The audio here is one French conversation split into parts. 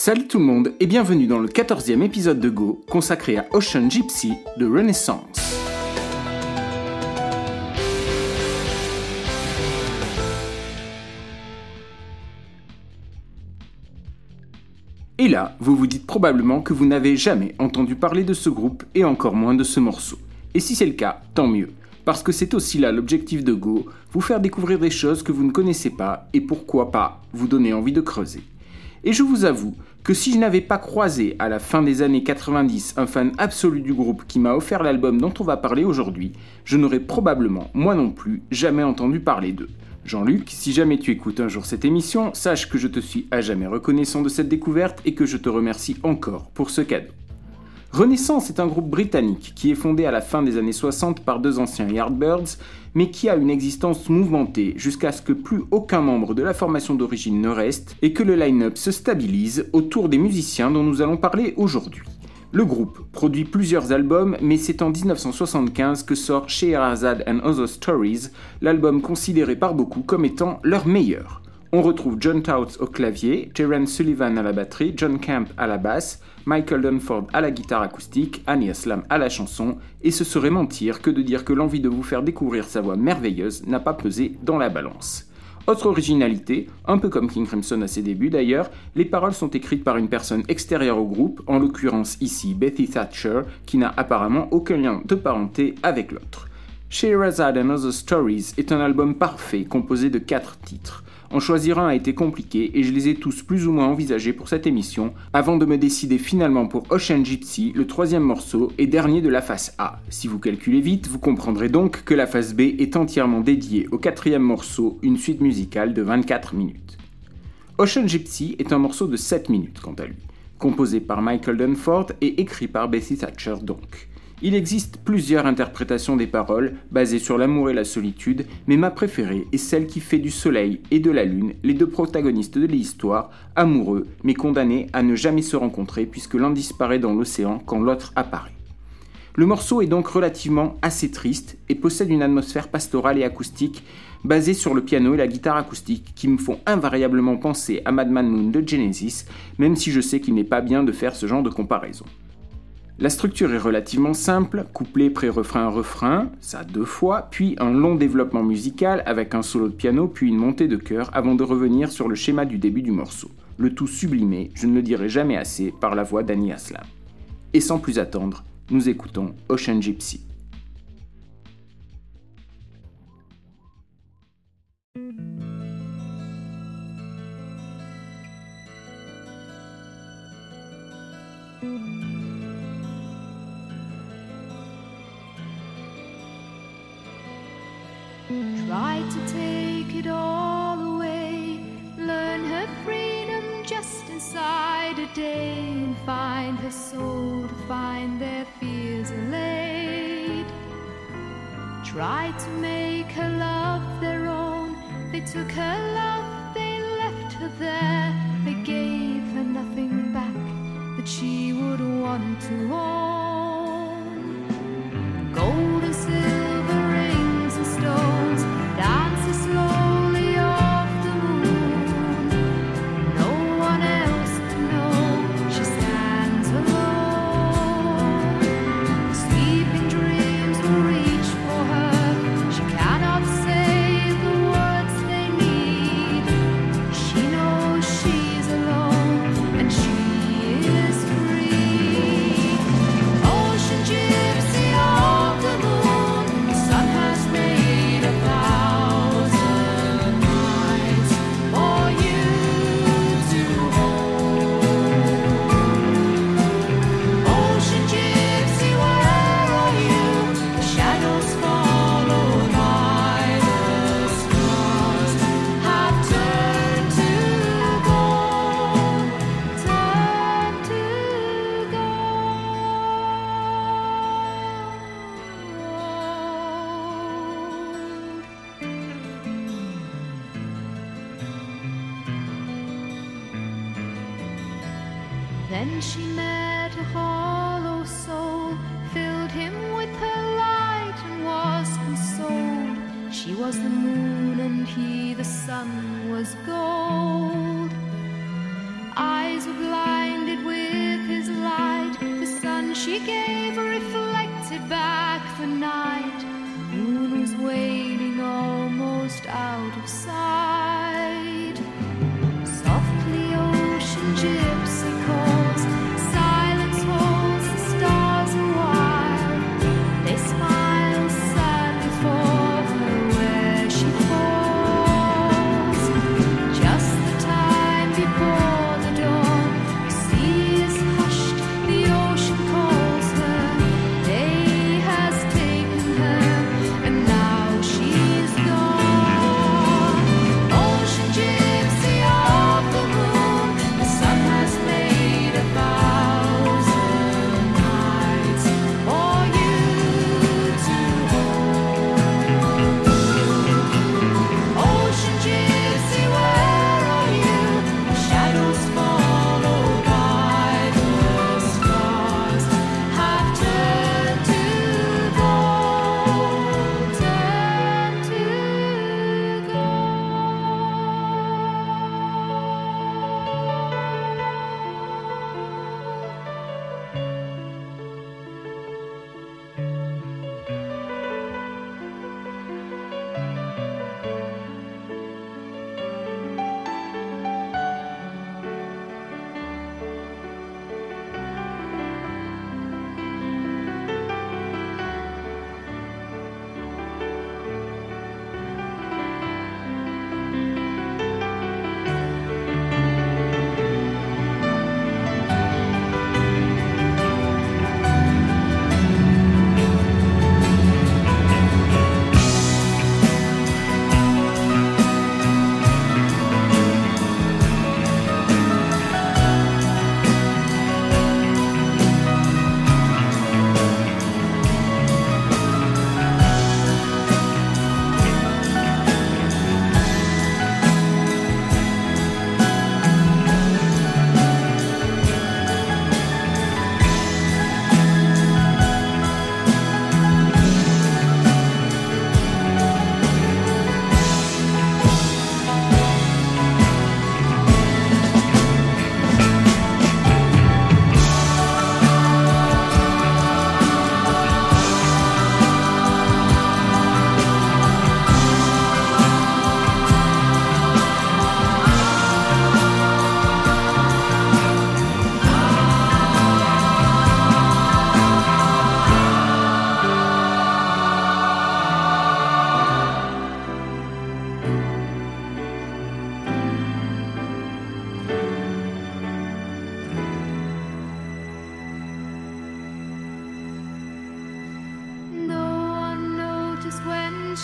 Salut tout le monde et bienvenue dans le 14e épisode de Go consacré à Ocean Gypsy de Renaissance. Et là, vous vous dites probablement que vous n'avez jamais entendu parler de ce groupe et encore moins de ce morceau. Et si c'est le cas, tant mieux, parce que c'est aussi là l'objectif de Go, vous faire découvrir des choses que vous ne connaissez pas et pourquoi pas vous donner envie de creuser. Et je vous avoue que si je n'avais pas croisé à la fin des années 90 un fan absolu du groupe qui m'a offert l'album dont on va parler aujourd'hui, je n'aurais probablement, moi non plus, jamais entendu parler d'eux. Jean-Luc, si jamais tu écoutes un jour cette émission, sache que je te suis à jamais reconnaissant de cette découverte et que je te remercie encore pour ce cadeau. Renaissance est un groupe britannique qui est fondé à la fin des années 60 par deux anciens Yardbirds, mais qui a une existence mouvementée jusqu'à ce que plus aucun membre de la formation d'origine ne reste et que le line-up se stabilise autour des musiciens dont nous allons parler aujourd'hui. Le groupe produit plusieurs albums, mais c'est en 1975 que sort Scheherazade and Other Stories, l'album considéré par beaucoup comme étant leur meilleur. On retrouve John Touts au clavier, Terence Sullivan à la batterie, John Camp à la basse, Michael Dunford à la guitare acoustique, Annie Aslam à la chanson, et ce serait mentir que de dire que l'envie de vous faire découvrir sa voix merveilleuse n'a pas pesé dans la balance. Autre originalité, un peu comme King Crimson à ses débuts d'ailleurs, les paroles sont écrites par une personne extérieure au groupe, en l'occurrence ici Betty Thatcher, qui n'a apparemment aucun lien de parenté avec l'autre. Sherazade and Other Stories est un album parfait composé de quatre titres. En choisir un a été compliqué et je les ai tous plus ou moins envisagés pour cette émission avant de me décider finalement pour Ocean Gypsy, le troisième morceau et dernier de la face A. Si vous calculez vite, vous comprendrez donc que la face B est entièrement dédiée au quatrième morceau, une suite musicale de 24 minutes. Ocean Gypsy est un morceau de 7 minutes quant à lui, composé par Michael Dunford et écrit par Bessie Thatcher donc. Il existe plusieurs interprétations des paroles basées sur l'amour et la solitude, mais ma préférée est celle qui fait du soleil et de la lune les deux protagonistes de l'histoire, amoureux mais condamnés à ne jamais se rencontrer puisque l'un disparaît dans l'océan quand l'autre apparaît. Le morceau est donc relativement assez triste et possède une atmosphère pastorale et acoustique basée sur le piano et la guitare acoustique qui me font invariablement penser à Madman Moon de Genesis, même si je sais qu'il n'est pas bien de faire ce genre de comparaison. La structure est relativement simple, couplet, pré-refrain, refrain, ça deux fois, puis un long développement musical avec un solo de piano, puis une montée de chœur avant de revenir sur le schéma du début du morceau. Le tout sublimé, je ne le dirai jamais assez, par la voix d'Annie Aslam. Et sans plus attendre, nous écoutons Ocean Gypsy. Try to take it all away. Learn her freedom just inside a day and find her soul to find their fears allayed. Try to make her love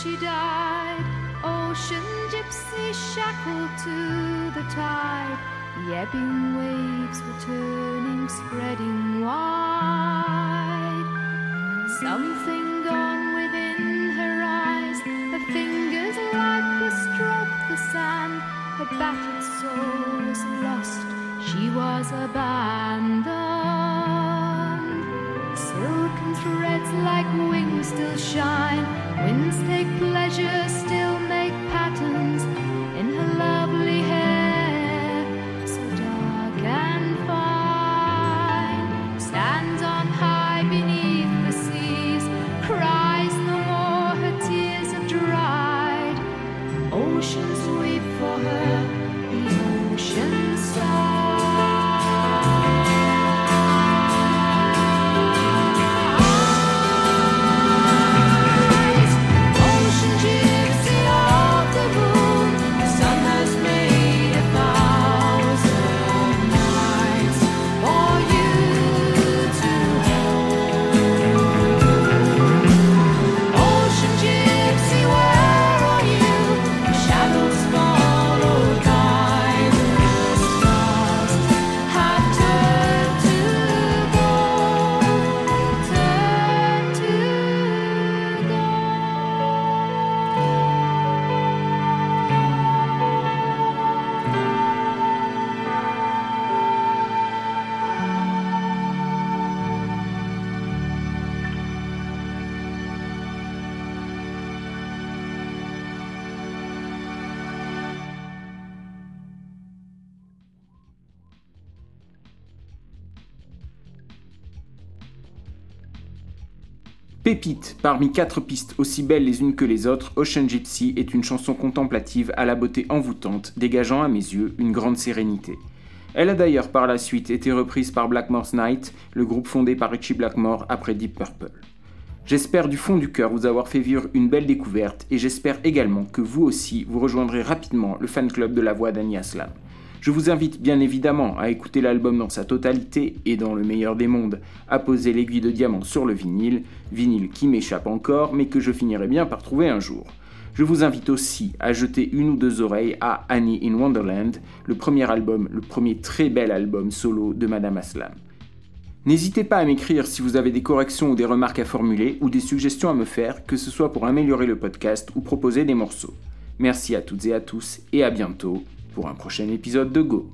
she died. Ocean gypsy shackled to the tide. The ebbing waves were turning, spreading wide. Something Pépite, parmi quatre pistes aussi belles les unes que les autres, Ocean Gypsy est une chanson contemplative à la beauté envoûtante, dégageant à mes yeux une grande sérénité. Elle a d'ailleurs par la suite été reprise par Blackmore's Night, le groupe fondé par Richie Blackmore après Deep Purple. J'espère du fond du cœur vous avoir fait vivre une belle découverte et j'espère également que vous aussi vous rejoindrez rapidement le fan club de la voix d'Annie Aslam. Je vous invite bien évidemment à écouter l'album dans sa totalité et dans le meilleur des mondes, à poser l'aiguille de diamant sur le vinyle, vinyle qui m'échappe encore mais que je finirai bien par trouver un jour. Je vous invite aussi à jeter une ou deux oreilles à Annie in Wonderland, le premier album, le premier très bel album solo de Madame Aslam. N'hésitez pas à m'écrire si vous avez des corrections ou des remarques à formuler ou des suggestions à me faire, que ce soit pour améliorer le podcast ou proposer des morceaux. Merci à toutes et à tous et à bientôt pour un prochain épisode de Go.